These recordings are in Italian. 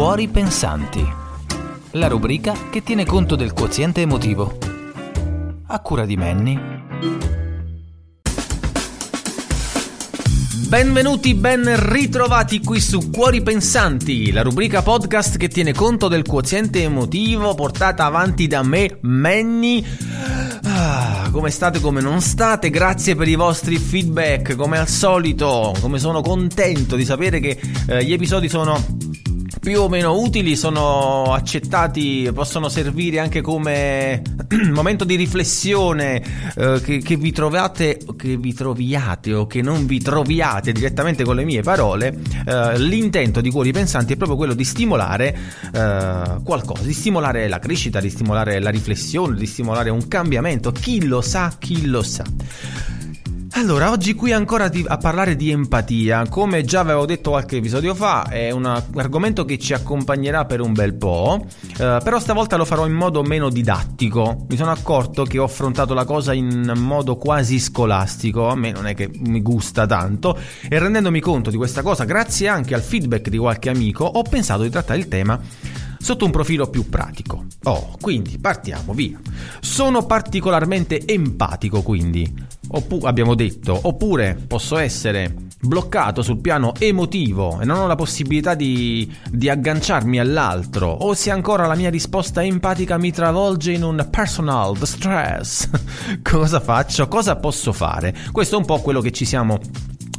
Cuori Pensanti, la rubrica che tiene conto del quoziente emotivo. A cura di Manny. Benvenuti, ben ritrovati qui su Cuori Pensanti, la rubrica podcast che tiene conto del quoziente emotivo portata avanti da me, Manny. Ah, come state, come non state? Grazie per i vostri feedback, come al solito, come sono contento di sapere che eh, gli episodi sono più o meno utili, sono accettati, possono servire anche come momento di riflessione eh, che, che, vi trovate, che vi troviate o che non vi troviate direttamente con le mie parole. Eh, l'intento di Cuori Pensanti è proprio quello di stimolare eh, qualcosa, di stimolare la crescita, di stimolare la riflessione, di stimolare un cambiamento. Chi lo sa, chi lo sa. Allora, oggi qui ancora di, a parlare di empatia. Come già avevo detto qualche episodio fa, è un argomento che ci accompagnerà per un bel po', eh, però stavolta lo farò in modo meno didattico. Mi sono accorto che ho affrontato la cosa in modo quasi scolastico, a me non è che mi gusta tanto, e rendendomi conto di questa cosa, grazie anche al feedback di qualche amico, ho pensato di trattare il tema sotto un profilo più pratico. Oh, quindi partiamo, via. Sono particolarmente empatico, quindi. Oppu- abbiamo detto, oppure posso essere bloccato sul piano emotivo e non ho la possibilità di, di, agganciarmi all'altro, o se ancora la mia risposta empatica mi travolge in un personal distress. Cosa faccio? Cosa posso fare? Questo è un po' quello che ci siamo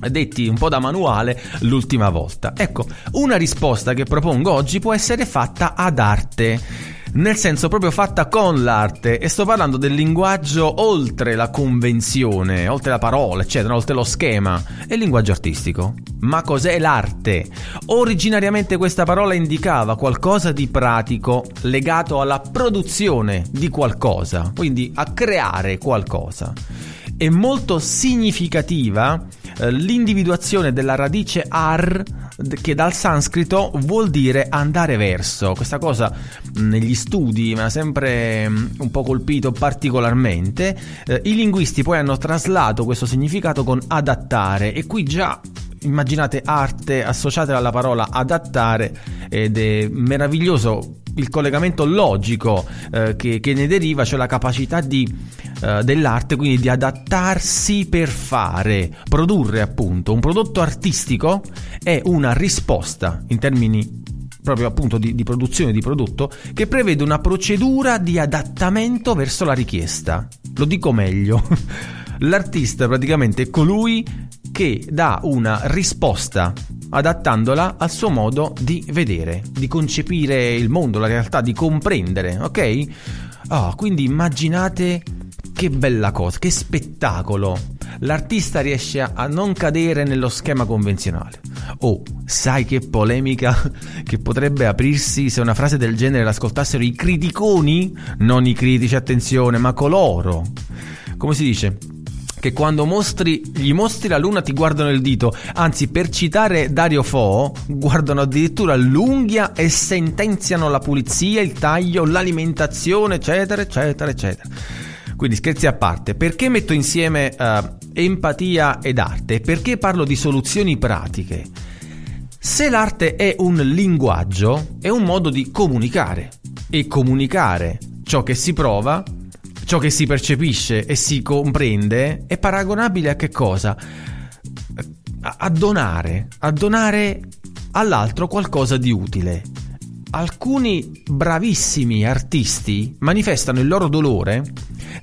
detti un po' da manuale l'ultima volta. Ecco, una risposta che propongo oggi può essere fatta ad arte nel senso proprio fatta con l'arte e sto parlando del linguaggio oltre la convenzione, oltre la parola, eccetera, oltre lo schema, è il linguaggio artistico. Ma cos'è l'arte? Originariamente questa parola indicava qualcosa di pratico legato alla produzione di qualcosa, quindi a creare qualcosa. È molto significativa l'individuazione della radice ar che dal sanscrito vuol dire andare verso. Questa cosa negli studi mi ha sempre un po' colpito particolarmente. Eh, I linguisti poi hanno traslato questo significato con adattare e qui già immaginate arte associate alla parola adattare ed è meraviglioso il collegamento logico eh, che, che, ne deriva, cioè la capacità di, eh, dell'arte quindi di adattarsi per fare, produrre appunto un prodotto artistico è una risposta in termini proprio appunto di, di produzione di prodotto che prevede una procedura di adattamento verso la richiesta. Lo dico meglio. L'artista praticamente è colui che dà una risposta adattandola al suo modo di vedere, di concepire il mondo, la realtà, di comprendere, ok? Oh, quindi immaginate che bella cosa, che spettacolo. L'artista riesce a non cadere nello schema convenzionale. Oh, sai che polemica che potrebbe aprirsi se una frase del genere l'ascoltassero i criticoni? Non i critici, attenzione, ma coloro. Come si dice? Che quando mostri, gli mostri la luna ti guardano il dito, anzi per citare Dario Fo, guardano addirittura l'unghia e sentenziano la pulizia, il taglio, l'alimentazione, eccetera, eccetera, eccetera. Quindi scherzi a parte, perché metto insieme uh, empatia ed arte? Perché parlo di soluzioni pratiche? Se l'arte è un linguaggio, è un modo di comunicare e comunicare ciò che si prova ciò che si percepisce e si comprende è paragonabile a che cosa? A, donare, a donare all'altro qualcosa di utile. Alcuni bravissimi artisti manifestano il loro dolore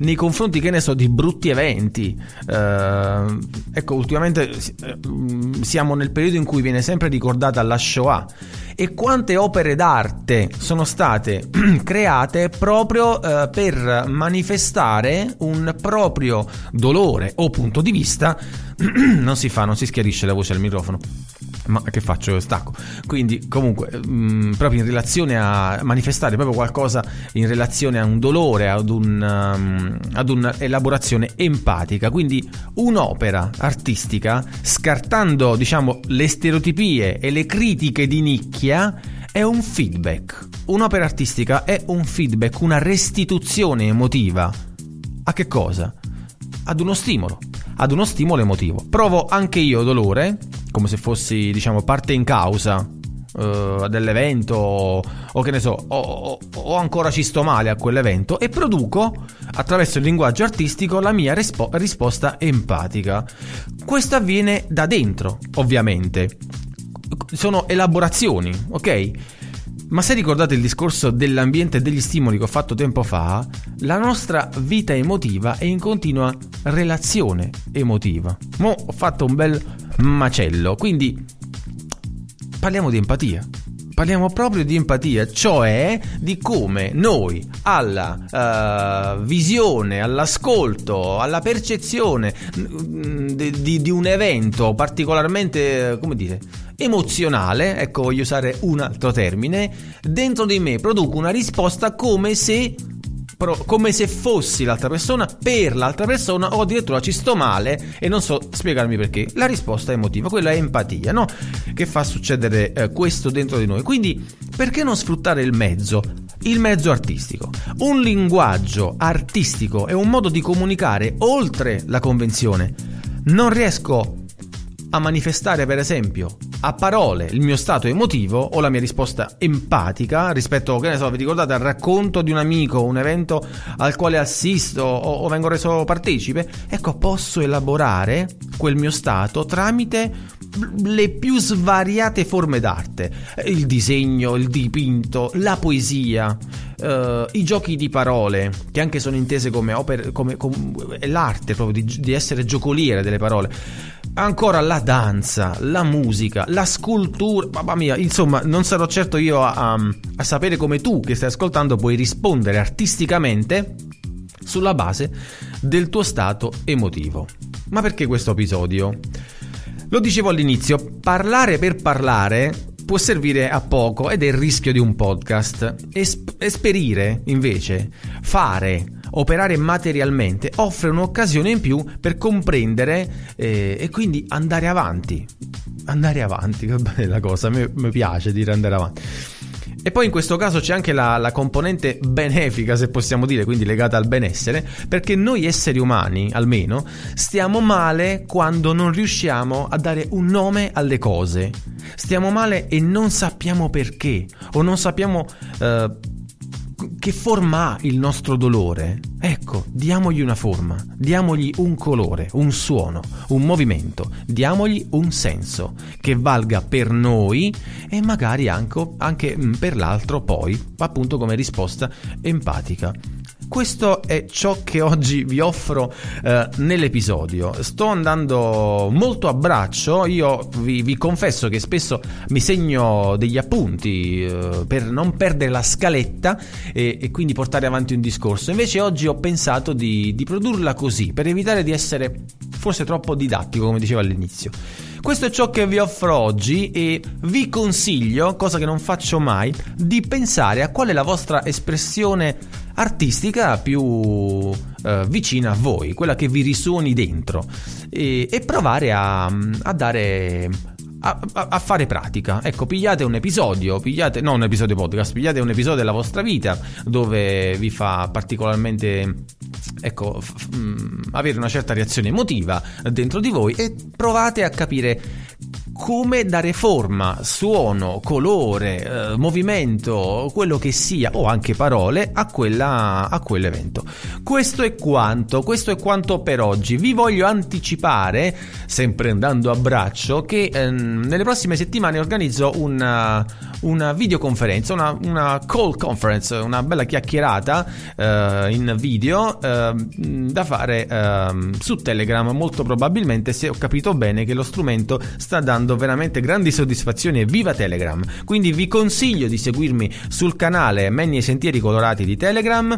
nei confronti, che ne so, di brutti eventi. Uh, ecco, ultimamente uh, siamo nel periodo in cui viene sempre ricordata la Shoah e quante opere d'arte sono state create proprio uh, per manifestare un proprio dolore o punto di vista. non si fa, non si schiarisce la voce al microfono ma che faccio? Stacco. Quindi, comunque, mh, mm, proprio in relazione a manifestare proprio qualcosa in relazione a un dolore, ad, un, um, ad un'elaborazione empatica. Quindi, un'opera artistica, scartando, diciamo, le stereotipie e le critiche di nicchia, è un feedback. Un'opera artistica è un feedback, una restituzione emotiva. A che cosa? Ad uno stimolo ad uno stimolo emotivo. Provo anche io dolore, come se fossi, diciamo, parte in causa uh, dell'evento o, o, che ne so, o, o, ancora ci sto male a quell'evento e produco attraverso il linguaggio artistico la mia rispo- risposta empatica. Questo avviene da dentro, ovviamente. Sono elaborazioni, ok? Ma se ricordate il discorso dell'ambiente e degli stimoli che ho fatto tempo fa, la nostra vita emotiva è in continua relazione emotiva. Mo ho fatto un bel macello, quindi parliamo di empatia. Parliamo proprio di empatia, cioè di come noi alla uh, visione, all'ascolto, alla percezione di, di, di un evento particolarmente, come dire, emozionale, ecco voglio usare un altro termine, dentro di me produco una risposta come se come se fossi l'altra persona per l'altra persona o addirittura ci sto male e non so spiegarmi perché. La risposta è emotiva, quella è empatia, no? Che fa succedere eh, questo dentro di noi. Quindi perché non sfruttare il mezzo? Il mezzo artistico. Un linguaggio artistico è un modo di comunicare oltre la convenzione. Non riesco a manifestare, per esempio, a parole il mio stato emotivo o la mia risposta empatica rispetto, che ne so, vi ricordate al racconto di un amico, un evento al quale assisto o, o vengo reso partecipe, ecco, posso elaborare quel mio stato tramite le più svariate forme d'arte, il disegno, il dipinto, la poesia, uh, i giochi di parole, che anche sono intese come opere, come, come l'arte proprio di, di essere giocoliere delle parole, ancora la danza, la musica, la scultura, mamma mia, insomma, non sarò certo io a, a, a sapere come tu che stai ascoltando puoi rispondere artisticamente sulla base del tuo stato emotivo. Ma perché questo episodio? Lo dicevo all'inizio, parlare per parlare può servire a poco ed è il rischio di un podcast. Es- esperire, invece, fare, operare materialmente offre un'occasione in più per comprendere eh, e quindi andare avanti. Andare avanti, che bella cosa, mi piace dire andare avanti. E poi in questo caso c'è anche la, la, componente benefica, se possiamo dire, quindi legata al benessere, perché noi esseri umani, almeno, stiamo male quando non riusciamo a dare un nome alle cose. Stiamo male e non sappiamo perché, o non sappiamo... Uh, che forma ha il nostro dolore? Ecco, diamogli una forma, diamogli un colore, un suono, un movimento, diamogli un senso che valga per noi e magari anche, anche per l'altro poi, appunto come risposta empatica. Questo è ciò che oggi vi offro eh, nell'episodio. Sto andando molto a braccio, io vi, vi confesso che spesso mi segno degli appunti eh, per non perdere la scaletta e, e, quindi portare avanti un discorso. Invece oggi ho pensato di, di produrla così, per evitare di essere forse troppo didattico, come dicevo all'inizio. Questo è ciò che vi offro oggi e vi consiglio, cosa che non faccio mai, di pensare a qual è la vostra espressione artistica più eh, vicina a voi, quella che vi risuoni dentro e, e provare a, a dare a, a, fare pratica. Ecco, pigliate un episodio, pigliate, non un episodio podcast, pigliate un episodio della vostra vita dove vi fa particolarmente, ecco, f- f- mm, avere una certa reazione emotiva dentro di voi e provate a capire come dare forma, suono, colore, eh, movimento, quello che sia, o anche parole, a, quella, a quell'evento. Questo è quanto, questo è quanto per oggi. Vi voglio anticipare, sempre andando a braccio, che eh, nelle prossime settimane organizzo una, una videoconferenza, una, una, call conference, una bella chiacchierata eh, in video eh, da fare eh, su Telegram, molto probabilmente se ho capito bene che lo strumento sta dando dando veramente grandi soddisfazioni e viva Telegram. Quindi vi consiglio di seguirmi sul canale Menni e Sentieri Colorati di Telegram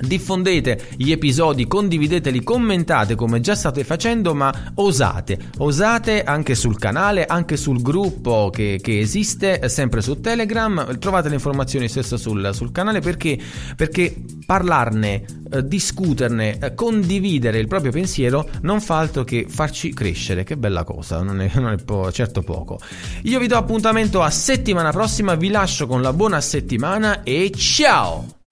Diffondete gli episodi, condivideteli, commentate come già state facendo, ma osate, osate anche sul canale, anche sul gruppo che, che esiste, sempre su Telegram. Trovate le informazioni stesso sul, sul canale perché, perché parlarne, eh, discuterne, eh, condividere il proprio pensiero non fa altro che farci crescere. Che bella cosa, non è, non è po- certo poco. Io vi do appuntamento a settimana prossima, vi lascio con la buona settimana e ciao!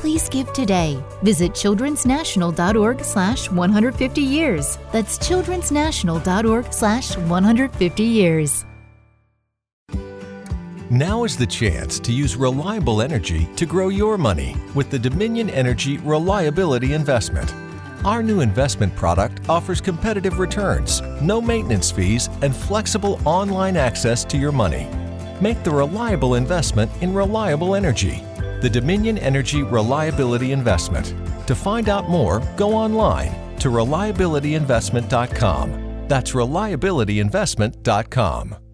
Please give today. Visit childrensnational.org slash 150 years. That's childrensnational.org slash 150 years. Now is the chance to use reliable energy to grow your money with the Dominion Energy Reliability Investment. Our new investment product offers competitive returns, no maintenance fees, and flexible online access to your money. Make the reliable investment in reliable energy the Dominion Energy Reliability Investment. To find out more, go online to reliabilityinvestment.com. That's reliabilityinvestment.com.